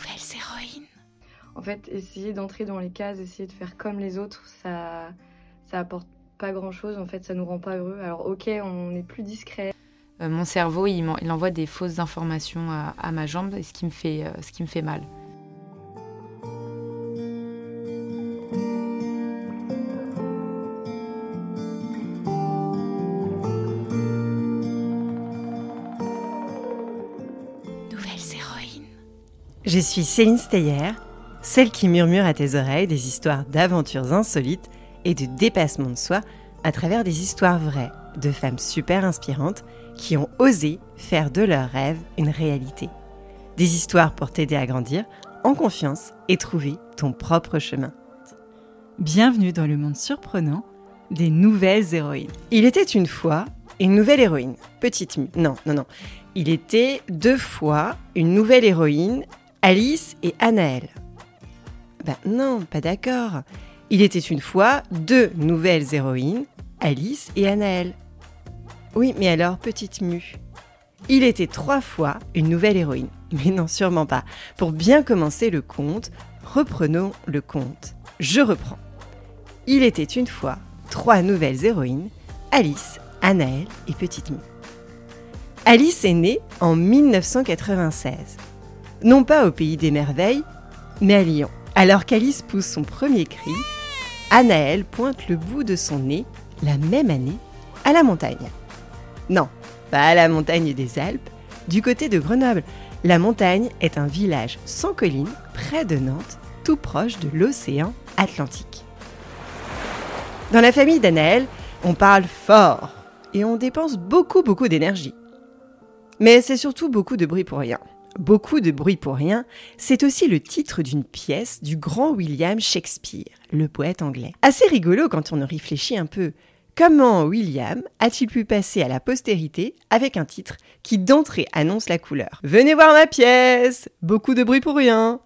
Nouvelles héroïnes. En fait, essayer d'entrer dans les cases, essayer de faire comme les autres, ça, ça apporte pas grand chose. En fait, ça nous rend pas heureux. Alors, ok, on est plus discret. Euh, mon cerveau, il, il, envoie des fausses informations à, à ma jambe, ce qui me fait, euh, ce qui me fait mal. Je suis Céline Steyer, celle qui murmure à tes oreilles des histoires d'aventures insolites et de dépassement de soi à travers des histoires vraies de femmes super inspirantes qui ont osé faire de leurs rêves une réalité. Des histoires pour t'aider à grandir en confiance et trouver ton propre chemin. Bienvenue dans le monde surprenant des nouvelles héroïnes. Il était une fois une nouvelle héroïne, petite mue. Non, non, non. Il était deux fois une nouvelle héroïne, Alice et Anaël. Ben non, pas d'accord. Il était une fois deux nouvelles héroïnes, Alice et Anaël. Oui, mais alors, petite mue. Il était trois fois une nouvelle héroïne. Mais non, sûrement pas. Pour bien commencer le conte, reprenons le conte. Je reprends. Il était une fois trois nouvelles héroïnes, Alice, Anaël et Petite Mue. Alice est née en 1996. Non pas au pays des merveilles, mais à Lyon. Alors qu'Alice pousse son premier cri, Anaël pointe le bout de son nez, la même année, à la montagne. Non, pas à la montagne des Alpes, du côté de Grenoble. La montagne est un village sans colline, près de Nantes, tout proche de l'océan Atlantique. Dans la famille d'Anaël, on parle fort et on dépense beaucoup beaucoup d'énergie. Mais c'est surtout beaucoup de bruit pour rien. Beaucoup de bruit pour rien, c'est aussi le titre d'une pièce du grand William Shakespeare, le poète anglais. Assez rigolo quand on en réfléchit un peu. Comment William a-t-il pu passer à la postérité avec un titre qui d'entrée annonce la couleur? Venez voir ma pièce Beaucoup de bruit pour rien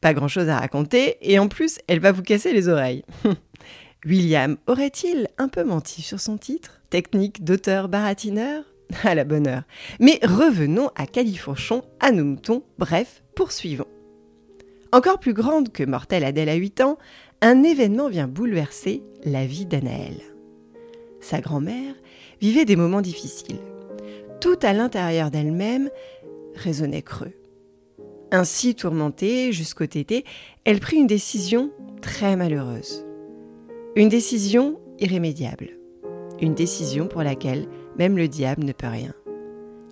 Pas grand-chose à raconter, et en plus, elle va vous casser les oreilles. William aurait-il un peu menti sur son titre? Technique d'auteur baratineur? À la bonne heure. Mais revenons à Califourchon, à nos moutons, bref, poursuivons. Encore plus grande que Mortelle Adèle à 8 ans, un événement vient bouleverser la vie d'Anaël. Sa grand-mère vivait des moments difficiles. Tout à l'intérieur d'elle-même résonnait creux. Ainsi tourmentée jusqu'au tété, elle prit une décision très malheureuse. Une décision irrémédiable. Une décision pour laquelle même le diable ne peut rien.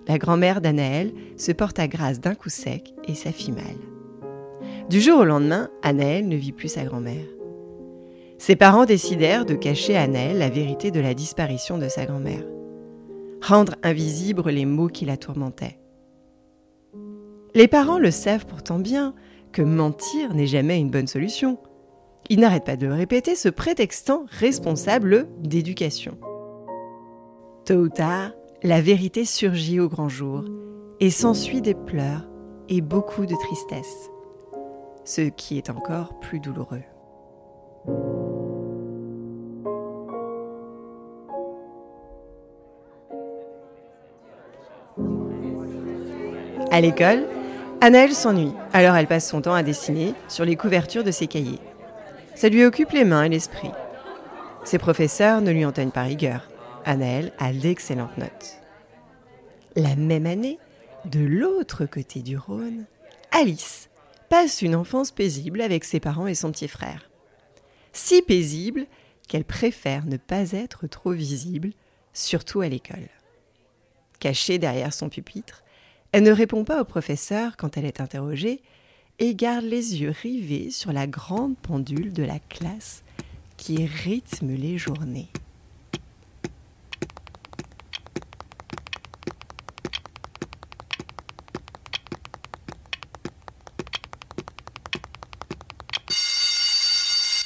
La grand-mère d'Anaël se porta grâce d'un coup sec et ça fit mal. Du jour au lendemain, Anaël ne vit plus sa grand-mère. Ses parents décidèrent de cacher à Anaël la vérité de la disparition de sa grand-mère. Rendre invisibles les maux qui la tourmentaient. Les parents le savent pourtant bien que mentir n'est jamais une bonne solution. Ils n'arrêtent pas de le répéter, se prétextant responsable d'éducation. Tôt ou tard, la vérité surgit au grand jour et s'ensuit des pleurs et beaucoup de tristesse, ce qui est encore plus douloureux. À l'école, Anaëlle s'ennuie, alors elle passe son temps à dessiner sur les couvertures de ses cahiers. Ça lui occupe les mains et l'esprit. Ses professeurs ne lui enteignent pas rigueur. Anaël a d'excellentes notes. La même année, de l'autre côté du Rhône, Alice passe une enfance paisible avec ses parents et son petit frère. Si paisible qu'elle préfère ne pas être trop visible, surtout à l'école. Cachée derrière son pupitre, elle ne répond pas au professeur quand elle est interrogée et garde les yeux rivés sur la grande pendule de la classe qui rythme les journées.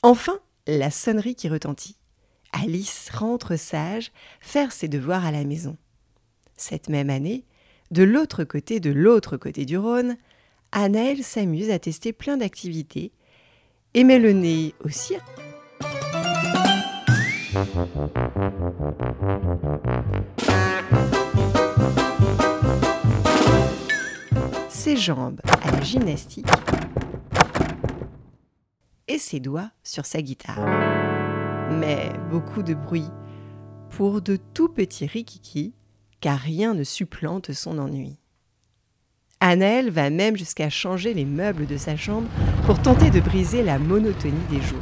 Enfin, la sonnerie qui retentit. Alice rentre sage faire ses devoirs à la maison. Cette même année, de l'autre côté de l'autre côté du Rhône, Anaël s'amuse à tester plein d'activités et met le nez au cirque. ses jambes à la gymnastique ses doigts sur sa guitare. Mais beaucoup de bruit pour de tout petits rikiki, car rien ne supplante son ennui. Anaël va même jusqu'à changer les meubles de sa chambre pour tenter de briser la monotonie des jours.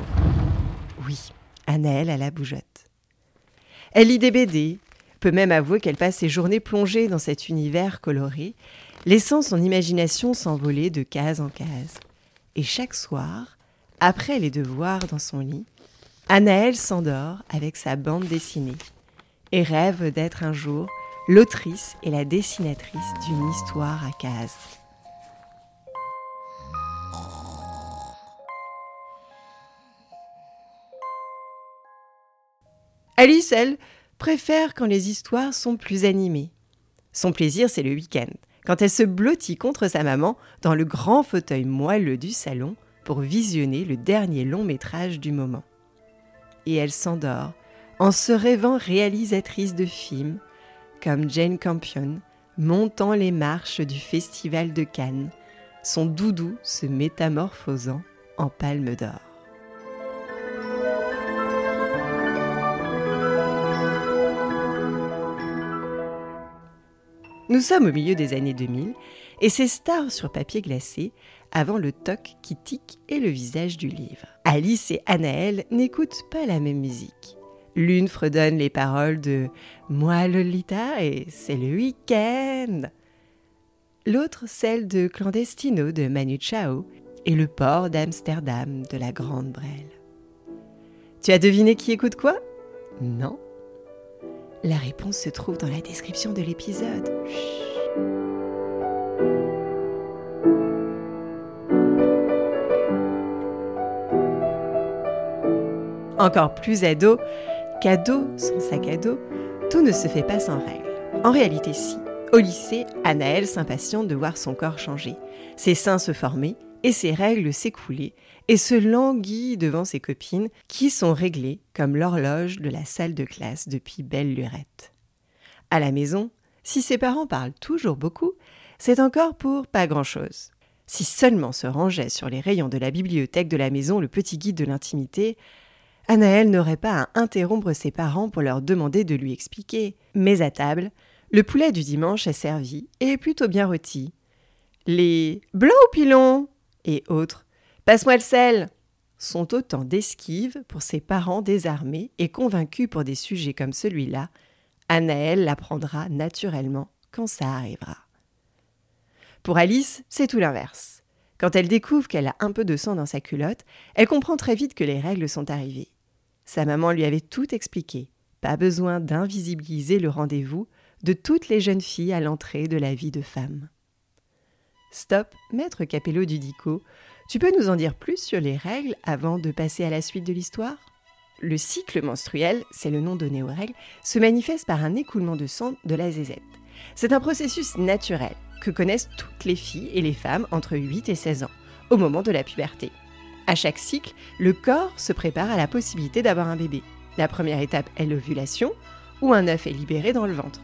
Oui, Anaël a la bougeotte. Elle lit des BD, peut même avouer qu'elle passe ses journées plongées dans cet univers coloré, laissant son imagination s'envoler de case en case. Et chaque soir, après les devoirs dans son lit, Anaël s'endort avec sa bande dessinée et rêve d'être un jour l'autrice et la dessinatrice d'une histoire à cases. Alice, elle, préfère quand les histoires sont plus animées. Son plaisir, c'est le week-end, quand elle se blottit contre sa maman dans le grand fauteuil moelleux du salon pour visionner le dernier long métrage du moment. Et elle s'endort en se rêvant réalisatrice de films comme Jane Campion, montant les marches du Festival de Cannes, son doudou se métamorphosant en palme d'or. Nous sommes au milieu des années 2000 et c'est Star sur papier glacé avant le toc qui tique et le visage du livre. Alice et Anaël n'écoutent pas la même musique. L'une fredonne les paroles de Moi Lolita et c'est le week-end. L'autre celle de Clandestino de Manu Chao et le port d'Amsterdam de la Grande Brêle. Tu as deviné qui écoute quoi? Non la réponse se trouve dans la description de l'épisode. Encore plus ado, cadeau, son sac à dos, tout ne se fait pas sans règles. En réalité, si. Au lycée, Anaël s'impatiente de voir son corps changer, ses seins se former et ses règles s'écouler, et se languit devant ses copines qui sont réglées comme l'horloge de la salle de classe depuis belle lurette. À la maison, si ses parents parlent toujours beaucoup, c'est encore pour pas grand-chose. Si seulement se rangeait sur les rayons de la bibliothèque de la maison le petit guide de l'intimité, Anaël n'aurait pas à interrompre ses parents pour leur demander de lui expliquer. Mais à table, le poulet du dimanche est servi et est plutôt bien rôti. Les blancs au pilon et autres Passe-moi le sel sont autant d'esquives pour ses parents désarmés et convaincus pour des sujets comme celui-là. Anaël l'apprendra naturellement quand ça arrivera. Pour Alice, c'est tout l'inverse. Quand elle découvre qu'elle a un peu de sang dans sa culotte, elle comprend très vite que les règles sont arrivées. Sa maman lui avait tout expliqué. Pas besoin d'invisibiliser le rendez-vous de toutes les jeunes filles à l'entrée de la vie de femme. Stop, maître Capello Dudico, tu peux nous en dire plus sur les règles avant de passer à la suite de l'histoire? Le cycle menstruel, c'est le nom donné aux règles, se manifeste par un écoulement de sang de la zézette. C'est un processus naturel que connaissent toutes les filles et les femmes entre 8 et 16 ans, au moment de la puberté. À chaque cycle, le corps se prépare à la possibilité d'avoir un bébé. La première étape est l'ovulation, où un œuf est libéré dans le ventre.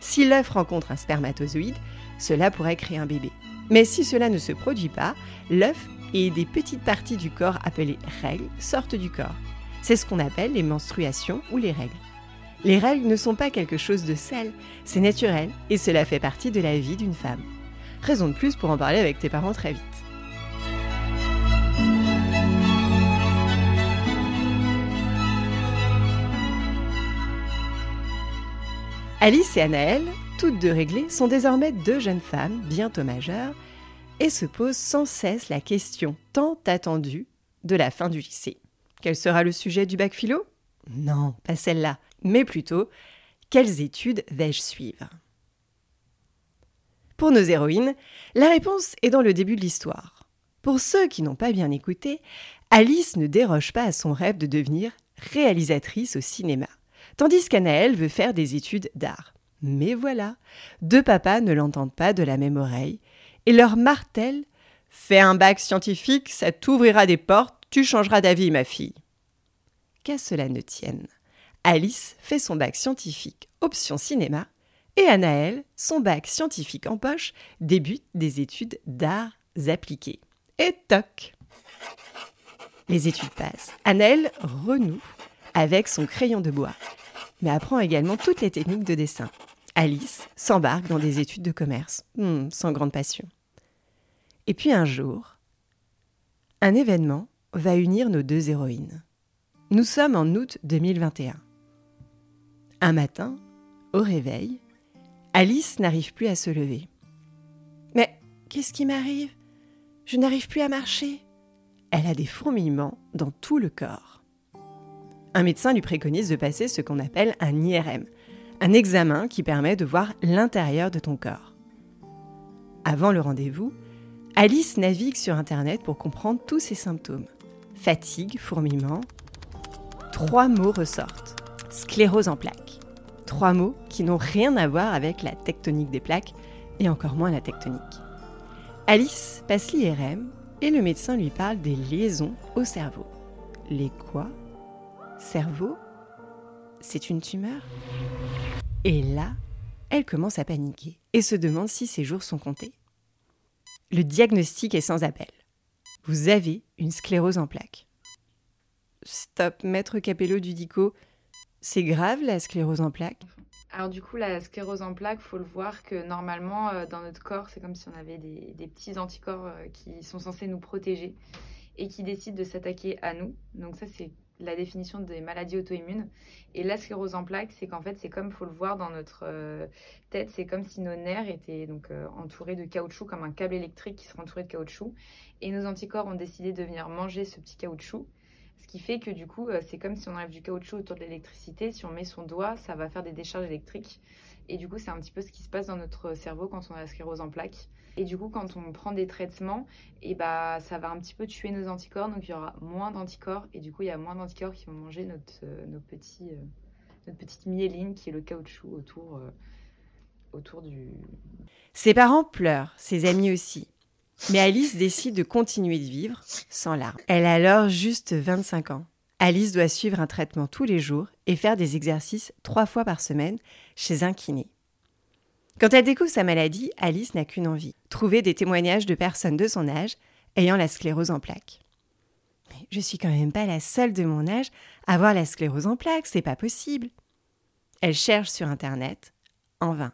Si l'œuf rencontre un spermatozoïde, cela pourrait créer un bébé. Mais si cela ne se produit pas, l'œuf et des petites parties du corps appelées règles sortent du corps. C'est ce qu'on appelle les menstruations ou les règles. Les règles ne sont pas quelque chose de sale, c'est naturel et cela fait partie de la vie d'une femme. Raison de plus pour en parler avec tes parents très vite. Alice et Anaël, toutes deux réglées, sont désormais deux jeunes femmes, bientôt majeures, et se pose sans cesse la question tant attendue de la fin du lycée. Quel sera le sujet du bac philo? Non, pas celle-là, mais plutôt quelles études vais-je suivre? Pour nos héroïnes, la réponse est dans le début de l'histoire. Pour ceux qui n'ont pas bien écouté, Alice ne déroge pas à son rêve de devenir réalisatrice au cinéma, tandis qu'Anaël veut faire des études d'art. Mais voilà, deux papas ne l'entendent pas de la même oreille et leur martèle Fais un bac scientifique, ça t'ouvrira des portes, tu changeras d'avis, ma fille. Qu'à cela ne tienne, Alice fait son bac scientifique option cinéma Et Anaël, son bac scientifique en poche, débute des études d'arts appliqués. Et toc Les études passent. Anaël renoue avec son crayon de bois, mais apprend également toutes les techniques de dessin. Alice s'embarque dans des études de commerce, hmm, sans grande passion. Et puis un jour, un événement va unir nos deux héroïnes. Nous sommes en août 2021. Un matin, au réveil, Alice n'arrive plus à se lever. Mais qu'est-ce qui m'arrive? Je n'arrive plus à marcher. Elle a des fourmillements dans tout le corps. Un médecin lui préconise de passer ce qu'on appelle un IRM, un examen qui permet de voir l'intérieur de ton corps. Avant le rendez-vous, Alice navigue sur Internet pour comprendre tous ses symptômes. Fatigue, fourmillement. Trois mots ressortent. Sclérose en plaques. Trois mots qui n'ont rien à voir avec la tectonique des plaques et encore moins la tectonique. Alice passe l'IRM et le médecin lui parle des liaisons au cerveau. Les quoi? Cerveau C'est une tumeur et là, elle commence à paniquer et se demande si ses jours sont comptés. Le diagnostic est sans appel. Vous avez une sclérose en plaques. Stop, maître Capello du DICO. C'est grave la sclérose en plaques? Alors du coup, la sclérose en plaques, faut le voir que normalement, euh, dans notre corps, c'est comme si on avait des, petits anticorps euh, qui sont censés nous protéger et qui décident de s'attaquer à nous. Donc ça, c'est la définition des maladies auto-immunes. Et la sclérose en plaques, c'est qu'en fait, c'est comme, faut le voir dans notre euh, tête, c'est comme si nos nerfs étaient donc euh, entourés de caoutchouc, comme un câble électrique qui serait entouré de caoutchouc. Et nos anticorps ont décidé de venir manger ce petit caoutchouc. Ce qui fait que du coup, euh, c'est comme si on enlève du caoutchouc autour de l'électricité. Si on met son doigt, ça va faire des décharges électriques. Et du coup, c'est un petit peu ce qui se passe dans notre cerveau quand on a la sclérose en plaques. Et du coup, quand on prend des traitements, et bah, ça va un petit peu tuer nos anticorps. Donc, il y aura moins d'anticorps. Et du coup, il y a moins d'anticorps qui vont manger notre, euh, nos euh, notre petite myéline, qui est le caoutchouc autour, euh, autour du... Ses parents pleurent, ses amis aussi. Mais Alice décide de continuer de vivre sans larmes. Elle a alors juste 25 ans. Alice doit suivre un traitement tous les jours et faire des exercices trois fois par semaine chez un kiné. Quand elle découvre sa maladie, Alice n'a qu'une envie, trouver des témoignages de personnes de son âge ayant la sclérose en plaques. Mais je suis quand même pas la seule de mon âge à avoir la sclérose en plaques, c'est pas possible. Elle cherche sur internet, en vain.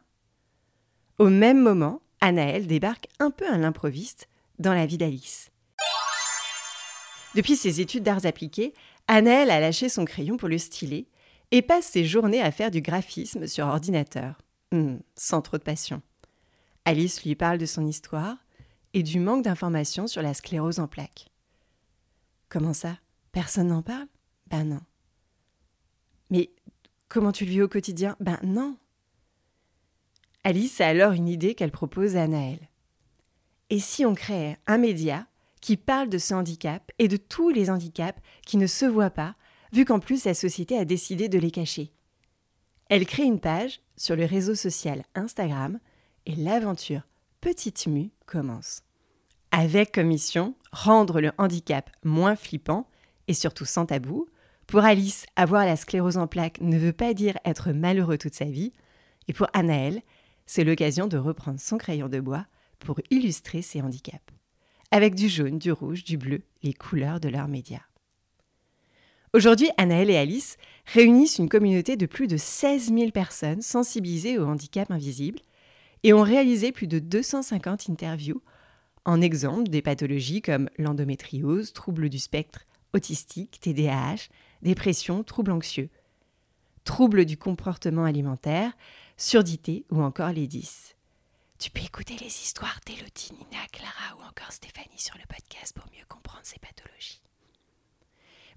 Au même moment, Anaël débarque un peu à l'improviste dans la vie d'Alice. Depuis ses études d'arts appliqués, Anaël a lâché son crayon pour le styler et passe ses journées à faire du graphisme sur ordinateur. Hum, sans trop de passion. Alice lui parle de son histoire et du manque d'informations sur la sclérose en plaques. Comment ça? Personne n'en parle? Ben non. Mais comment tu le vis au quotidien? Ben non. Alice a alors une idée qu'elle propose à Anaël. Et si on créait un média qui parle de ce handicap et de tous les handicaps qui ne se voient pas, vu qu'en plus la société a décidé de les cacher? Elle crée une page sur le réseau social Instagram et l'aventure Petite Mue commence. Avec comme mission rendre le handicap moins flippant et surtout sans tabou. Pour Alice, avoir la sclérose en plaques ne veut pas dire être malheureux toute sa vie. Et pour Anaël, c'est l'occasion de reprendre son crayon de bois pour illustrer ses handicaps. Avec du jaune, du rouge, du bleu, les couleurs de leurs médias. Aujourd'hui, Anaël et Alice réunissent une communauté de plus de 16 000 personnes sensibilisées au handicap invisible et ont réalisé plus de 250 interviews en exemple des pathologies comme l'endométriose, troubles du spectre autistique, TDAH, dépression, troubles anxieux, troubles du comportement alimentaire, surdité ou encore les 10. Tu peux écouter les histoires d'Elodie, Nina, Clara ou encore Stéphanie sur le podcast pour mieux comprendre ces pathologies.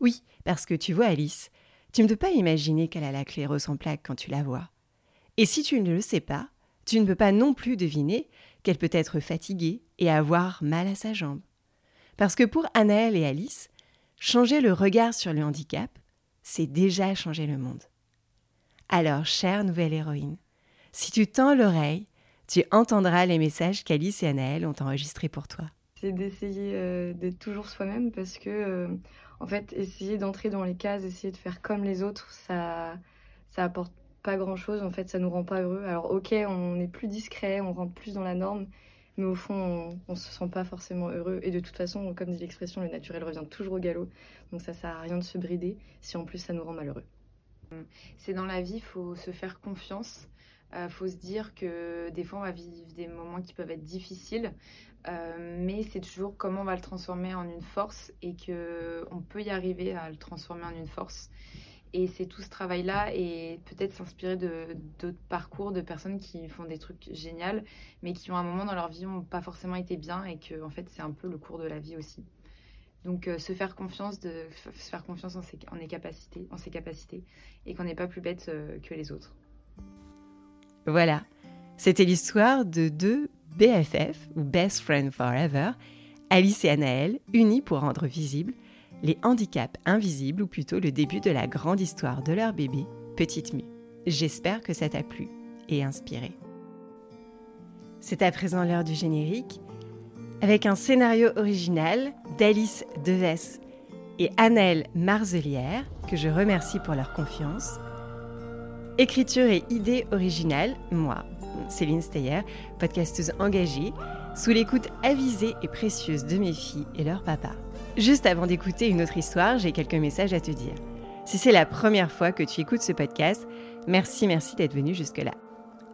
Oui, parce que tu vois, Alice, tu ne peux pas imaginer qu'elle a la sclérose en plaques quand tu la vois. Et si tu ne le sais pas, tu ne peux pas non plus deviner qu'elle peut être fatiguée et avoir mal à sa jambe. Parce que pour Anaël et Alice, changer le regard sur le handicap, c'est déjà changer le monde. Alors, chère nouvelle héroïne, si tu tends l'oreille, tu entendras les messages qu'Alice et Anaël ont enregistrés pour toi. C'est d'essayer euh, d'être toujours soi-même parce que euh, en fait, essayer d'entrer dans les cases, essayer de faire comme les autres, ça, ça apporte pas grand chose, en fait, ça nous rend pas heureux. Alors, ok, on est plus discret, on rentre plus dans la norme, mais au fond, on, on se sent pas forcément heureux. Et de toute façon, comme dit l'expression, le naturel revient toujours au galop. Donc, ça sert à rien de se brider si en plus ça nous rend malheureux. C'est dans la vie, il faut se faire confiance. Il euh, faut se dire que des fois, on va vivre des moments qui peuvent être difficiles, euh, mais c'est toujours comment on va le transformer en une force et que on peut y arriver à le transformer en une force. Et c'est tout ce travail-là et peut-être s'inspirer de d'autres parcours de personnes qui font des trucs géniaux, mais qui ont un moment dans leur vie n'ont pas forcément été bien et que en fait c'est un peu le cours de la vie aussi. Donc euh, se faire confiance, se faire confiance en ses, capacités, en ses capacités, et qu'on n'est pas plus bête que les autres. Voilà, c'était l'histoire de deux BFF ou Best Friend Forever, Alice et Anaël, unis pour rendre visibles les handicaps invisibles ou plutôt le début de la grande histoire de leur bébé, Petite Mue. J'espère que ça t'a plu et inspiré. C'est à présent l'heure du générique avec un scénario original d'Alice Deves et Annelle Marzelière, que je remercie pour leur confiance. Écriture et idée originale, moi, Céline Steyer, podcasteuse engagée, sous l'écoute avisée et précieuse de mes filles et leur papa. Juste avant d'écouter une autre histoire, j'ai quelques messages à te dire. Si c'est la première fois que tu écoutes ce podcast, merci, merci d'être venu jusque-là.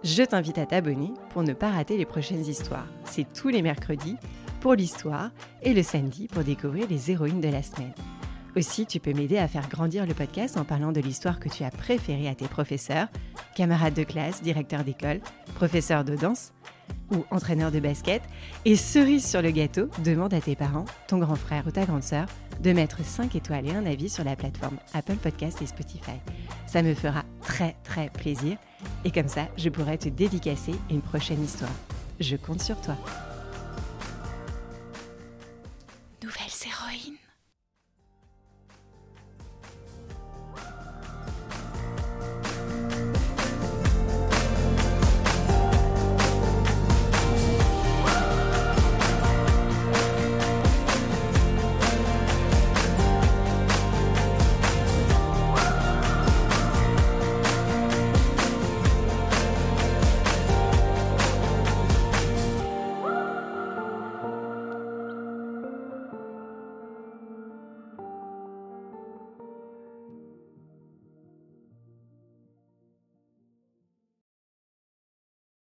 Je t'invite à t'abonner pour ne pas rater les prochaines histoires. C'est tous les mercredis pour l'histoire et le samedi pour découvrir les héroïnes de la semaine. Aussi, tu peux m'aider à faire grandir le podcast en parlant de l'histoire que tu as préférée à tes professeurs, camarades de classe, directeurs d'école, professeurs de danse ou entraîneurs de basket. Et cerise sur le gâteau, demande à tes parents, ton grand frère ou ta grande sœur de mettre 5 étoiles et un avis sur la plateforme Apple Podcast et Spotify. Ça me fera très très plaisir et comme ça, je pourrai te dédicacer une prochaine histoire. Je compte sur toi. Nouvelles héroïnes.